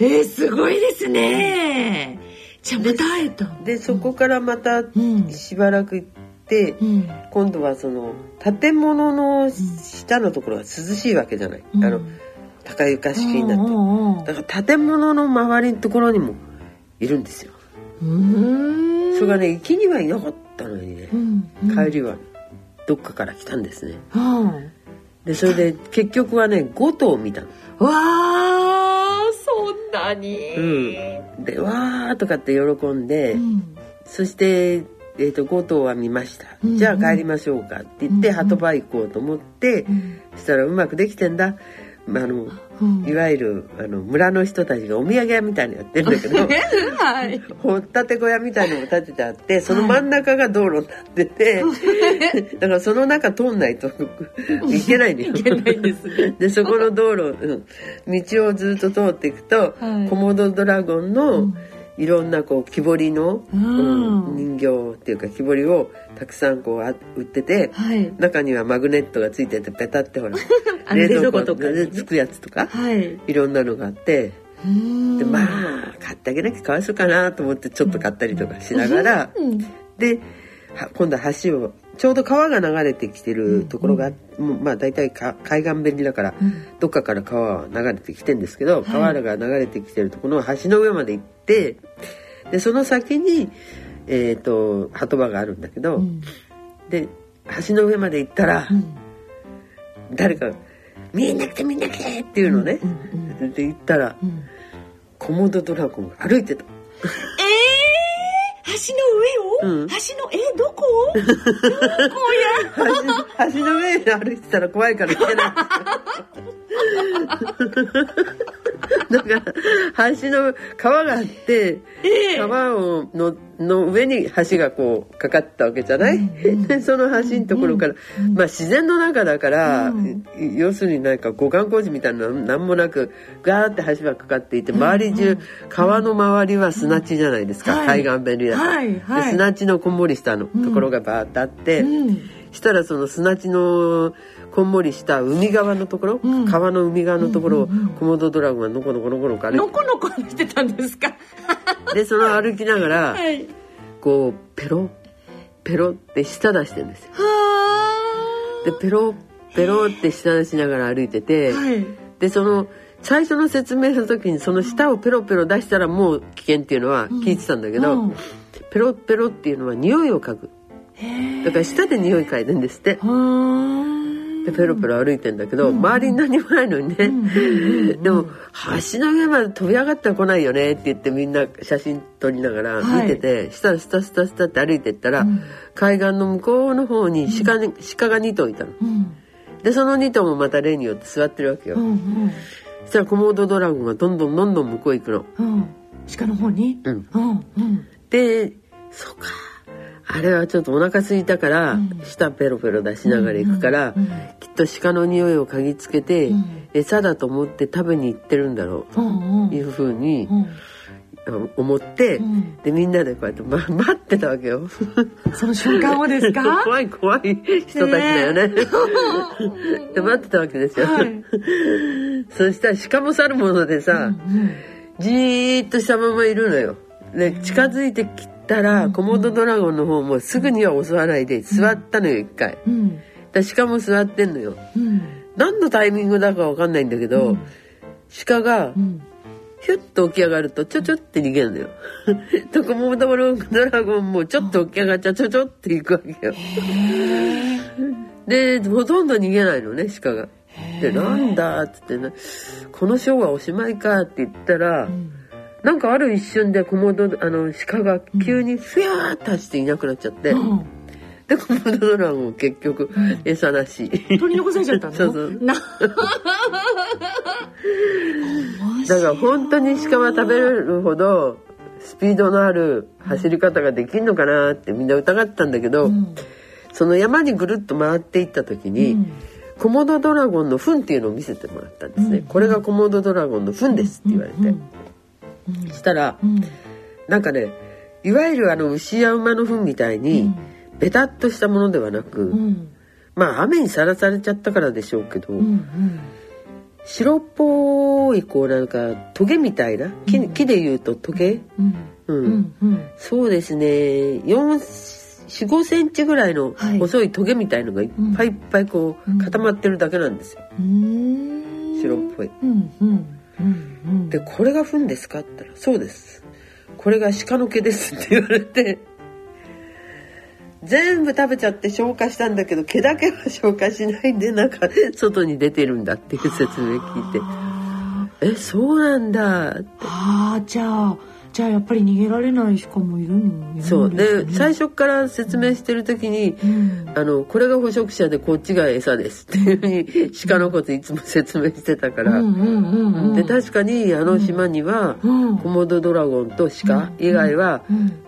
えー、すごいですねじゃあまた会えた。でそこからまたん。しばらく行って、うん。今度はその建物の下のところが涼しいわけじゃない、うん。あの高床式になって。だから建物の周りのところにもいるんですよ。うん。それがね行きにはいなかったのにねう、んうん。帰りはどっかから来たんですね。うん。でそれで結局はね5頭見たの。わあそんなに。うん。でわーとかって喜んで、うん。そして、えー、と5頭は見ました、うんじゃあ帰りましょうかって言って、うん鳩場行こうと思って、うん。そしたらうまくできてんだ、まあ、あのうん。いわゆるあの村の人たちがお土産屋みたいなのやってるんだけど はい。掘ったて小屋みたいのも建ててあってその真ん中が道路になってて、だからその中通んないといけないんです。ねでそこの道路、うん。道をずっと通っていくと、はい。コモドドラゴンの、うん。いろんなこう木彫りの、うん。うん人形っていうか木彫りをたくさんこうあ売ってて、はい。中にはマグネットがついててペタってほら 冷蔵庫とかでつくやつとか、はい。いろんなのがあってうん。でまあ買ってあげなきゃかわいそうかなと思ってちょっと買ったりとかしながら、うん。では今度は橋をちょうど川が流れてきてるところが、もうまあ大体か海岸便利だから、うん。どっかから川は流れてきてんですけど、川が流れてきてるところの橋の上まで行ってでその先に、えー、と鳩場があるんだけど、うん。で橋の上まで行ったら、うん。誰かが「見えなくて見えなくて!」っていうのね、うんで行ったらうん。コモドドラゴンが歩いてた。えー、橋の上を、うん。橋のえどこ？どこや？橋橋の上で歩いてたら怖いから行けない。だから橋の川があって、川をのの上に橋がこうかかったわけじゃない、で その橋のところから、まあ自然の中だから、要するになんか護岸工事みたいなのなんもなくガーって橋がかかっていて周り中、川の周りは砂地じゃないですか、はい。海岸便利だから、はい。はいで砂地のこんもりしたのところがバーッとあって、うんしたらその砂地のこんもりした海側のところ、うん。川の海側のところをうんうんうん。コモドドラゴンがのこのこのこのこ歩いのこのこ歩いてたんですか？て でその歩きながら、はい。こうペロペロって舌出してるんですよ。はでペロペロって舌出しながら歩いてて、はい。でその最初の説明の時にその舌をペロペロ出したらもう危険っていうのは聞いてたんだけど、うん。ペロペロっていうのは匂いを嗅ぐだから舌で匂い嗅いでんですって。はでペロペロ歩いてんだけど、周りに何もないのにね、でも橋の上まで飛び上がっては来ないよねって言ってみんな写真撮りながらはい。見てて、したらスタスタスタって歩いてったら、うん。海岸の向こうの方に鹿,、ね鹿が2頭いたの。うん。でその2頭もまた例によって座ってるわけよ。うんうん。そしたらコモドドラゴンがどんどんどんどん向こう行くの。うん。鹿の方に？うん、うんうん。でそうかあれはちょっとお腹空いたから、うん。舌ペロペロ出しながら行くから、うんうんきっと鹿の匂いを嗅ぎつけて、うん。餌だと思って食べに行ってるんだろううんうん。というふうに思って、うん。でみんなでこうやって、ま、待ってたわけよ。その瞬間をですか？怖い怖い人たちだよね。で待ってたわけですよ。はい。そしたら鹿もさるものでさ、うんじーっとしたままいるのよ。で近づいてきたら、コモドドラゴンの方もすぐには襲わないで座ったのよ一回。うんで鹿も座ってんのよ。うん何のタイミングだかわかんないんだけど、鹿がうんヒュッと起き上がるとちょちょって逃げるのよ。とコモドドラゴンもちょっと起き上がっちゃちょちょって行くわけよ。でほとんど逃げないのね鹿が。でなんだっつってねこのショーはおしまいかって言ったら、なんかある一瞬でコモドあの鹿が急にフヤーッと走っていなくなっちゃって。でコモドドラゴンも結局餌なし。取り残されちゃったの？そうそう。な。だから本当に鹿は食べれるほどスピードのある走り方ができるのかなってみんな疑ってたんだけど、その山にぐるっと回っていった時に、コモドドラゴンの糞っていうのを見せてもらったんですね、これがコモドドラゴンの糞ですって言われて、したら、なんかねいわゆるあの牛や馬の糞みたいに、ベタっとしたものではなく、まあ雨にさらされちゃったからでしょうけど、白っぽいこうなんかトゲみたいな木,、木でいうとトゲ、うん。そうですね。45センチぐらいの細いトゲみたいのがいっぱいいっぱいこう固まってるだけなんですよ、白っぽい。でこれが糞ですか？って言ったら「そうです。これが鹿の毛です」って言われて全部食べちゃって消化したんだけど毛だけは消化しないでなんか外に出てるんだっていう説明聞いて「えそうなんだ」って。ああじゃあじゃあやっぱり逃げられない鹿もいるの？そう。ねで最初から説明してる時に「あのこれが捕食者でこっちが餌です」っていうふうに鹿のこといつも説明してたから。で確かにあの島にはコモドドラゴンと鹿以外は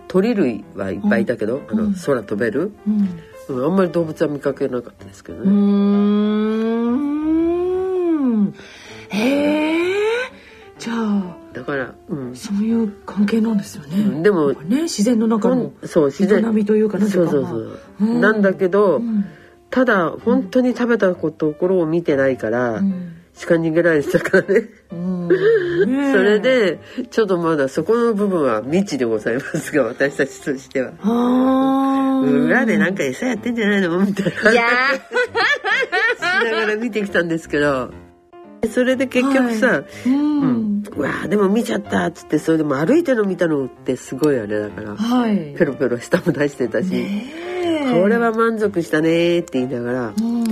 鳥類はいっぱいいたけど、あの空飛べる、うん。あんまり動物は見かけなかったですけどうね。へえじゃあだから、うん、そういう関係なんですよね、うんでもね自然の中ほのんそう自然。営みというかなそううそうそう、うんなんだけど、うん。ただ本当に食べたところを見てないから、うん。鹿逃げられてたからね。うん。ねえ。それでちょっとまだそこの部分は未知でございますが私たちとしては。裏でなんか餌やってんじゃないの？みたいな。いやしながら見てきたんですけどそれで結局さ、ーうん、うん、うわーでも見ちゃったっつってそれでも歩いての見たのってすごいあれだから。はい。ペロペロ舌も出してたし、これは満足したねーって言いながらうん。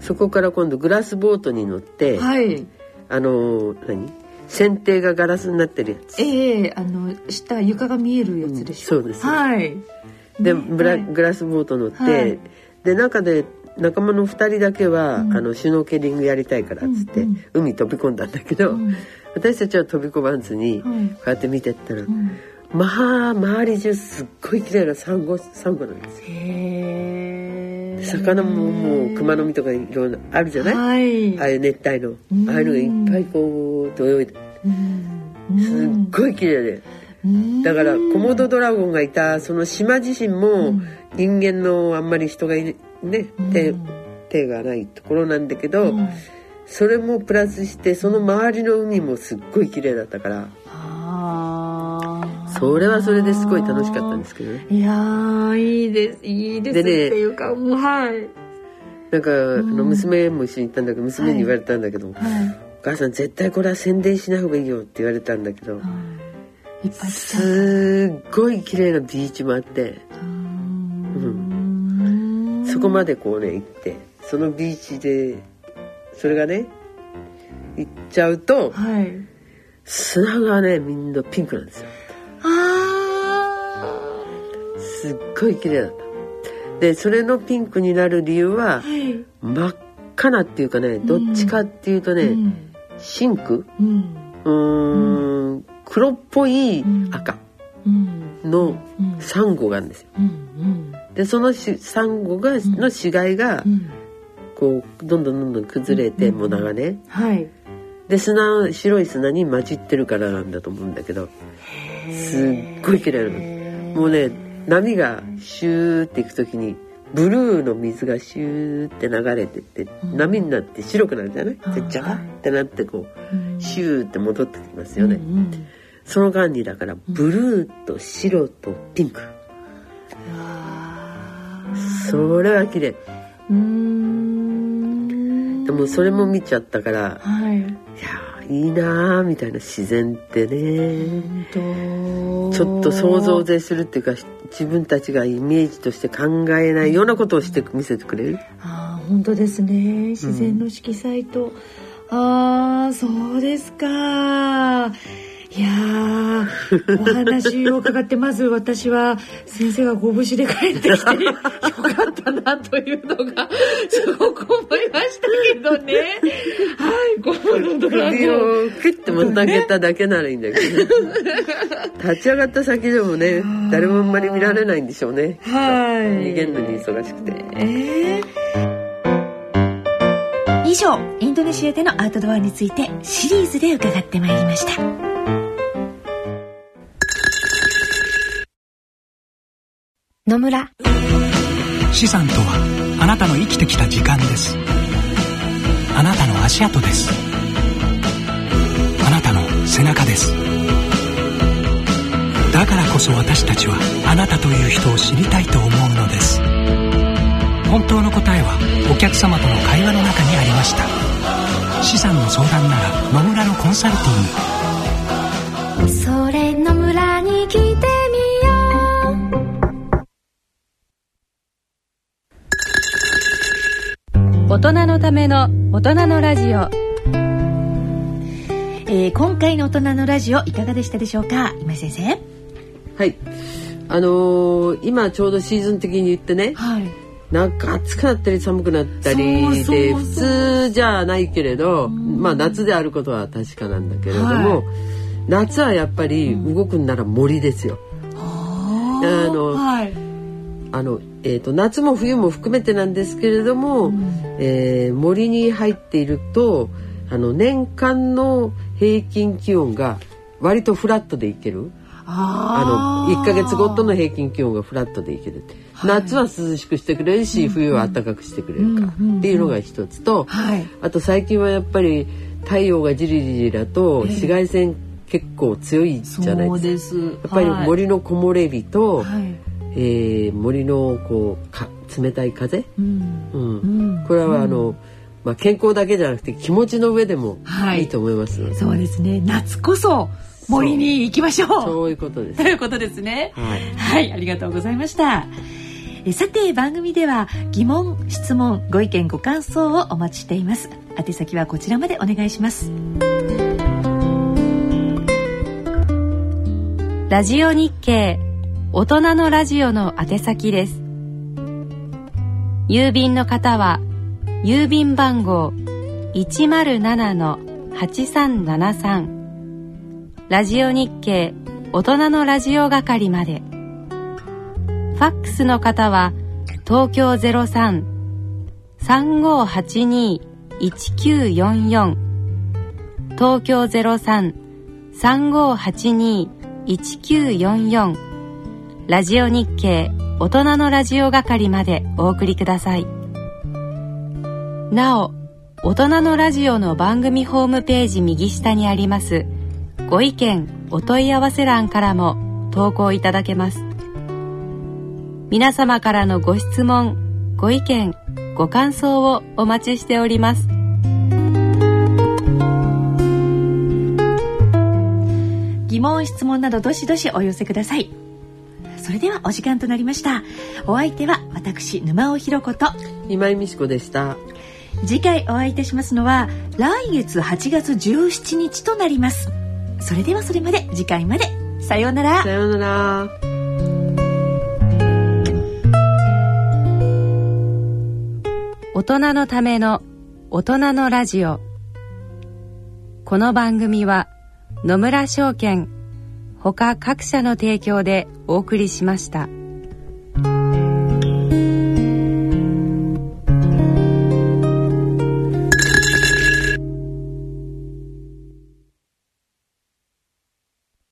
そこから今度グラスボートに乗って、はい。あのー何？船底がガラスになってるやつ。ええあの下床が見えるやつでしょ、うんそうです。はい。でねブラはい。グラスボート乗って、はい。で中で仲間の2人だけは、うん。あのシュノーケリングやりたいからっつって、うんうん。海飛び込んだんだけど、うん。私たちは飛び込まずに、こはい。うやって見てったら、うん。まあ周り中すっごい綺麗なサンゴサンゴなんですよ。へえ魚ももう熊の実とかいろんなあるじゃない、はい。ああいう熱帯の、うん。ああいうのがいっぱいこう泳いで。うん。すっごい綺麗で、うん。だからコモドドラゴンがいたその島自身もうん。人間のあんまり人がいね手,、うん。手がないところなんだけど、うん。それもプラスしてその周りの海もすっごい綺麗だったから。それはそれですごい楽しかったんですけどね。いやーいいですいいですっていうかもうはい。なんか、あん。の娘も一緒に行ったんだけど娘に言われたんだけど、はい。お母さん絶対これは宣伝しない方がいいよって言われたんだけど、はい。すっごい綺麗なビーチもあって、うんそこまでこうね行ってそのビーチでそれがね行っちゃうとはい。砂がねみんなピンクなんですよ。あすっごい綺麗だった。でそれのピンクになる理由はーはい。真っ赤なっていうかねどっちかっていうとね、うん。シンク？うん。うーん黒っぽい赤うん。のうん。サンゴがあるんですよ。うんでそのしサンゴがの死骸がうん。こうどんどんどんどん崩れてうん。もながね。はい。で砂白い砂に混じってるからなんだと思うんだけどすっごい綺麗なの。もうね波がシューっていく時にブルーの水がシューって流れてって、うん。波になって白くなるじゃない？はいでジャーってなってこううん。シューって戻ってきますよね、その間にだからブルーと白とピンク、あそれは綺麗。でもそれも見ちゃったからはい。いやいいなーみたいな自然ってね。ちょっと想像を絶するっていうか自分たちがイメージとして考えないようなことをして見せてくれる？あー本当ですね。自然の色彩と、ああそうですかいやーお話を伺ってまず私は先生がご無事で帰ってきて よかったなというのがすごく思いましたけどね。はいご無事首をピュッて持ってあげただけならいいんだけど、立ち上がった先でもね誰もあんまり見られないんでしょうね。はい。逃げるのに忙しくて。えー。以上インドネシアでのアウトドアについてシリーズで伺ってまいりました野村。資産とはあなたの生きてきた時間です。あなたの足跡です。あなたの背中です。だからこそ私たちはあなたという人を知りたいと思うのです。本当の答えはお客様との会話の中にありました。資産の相談なら野村のコンサルティング。それ野村に来て大人のための大人のラジオ。えー今回の大人のラジオいかがでしたでしょうか？今井先生。はい。あのー今ちょうどシーズン的に言ってね。はい。なんか暑くなったり寒くなったりそうそうそうで普通じゃないけれどまあ夏であることは確かなんだけれども、は夏はやっぱり動くんなら森ですよ。ああのはい。あのえー、と夏も冬も含めてなんですけれども、えー森に入っているとあの年間の平均気温が割とフラットでいける。あの1ヶ月ごとの平均気温がフラットでいける、夏は涼しくしてくれるし、冬は暖かくしてくれるか。ら、っていうのが一つと、はい。あと最近はやっぱり太陽がじりじりだと紫外線結構強いじゃないですか。やっぱり森の木漏れ日と、はいえー森のこうか冷たい風、うん。うん。うん。これはあの、まあ、健康だけじゃなくて気持ちの上でもはい。いいと思います。ので、そうですね。夏こそ森に行きましょう。そういうことです。と。いうことですね。はい。はい、ありがとうございました。えさて番組では疑問質問ご意見ご感想をお待ちしています。宛先はこちらまでお願いします。ラジオ日経大人のラジオの宛先です。郵便の方は郵便番号107-8373ラジオ日経大人のラジオ係まで。ファックスの方は東京03-3582-1944東京03-3582-1944ラジオ日経大人のラジオ係までお送りください。なお大人のラジオの番組ホームページ右下にありますご意見お問い合わせ欄からも投稿いただけます。皆様からのご質問ご意見ご感想をお待ちしております。疑問質問などどしどしお寄せください。それではお時間となりました。お相手は私沼尾ひろ子と。今井美智子でした。次回お会いいたしますのは来月8月17日となります。それではそれまで次回まで。さようなら。さようなら。大人のための大人のラジオ。この番組は野村証券他各社の提供でお送りしました。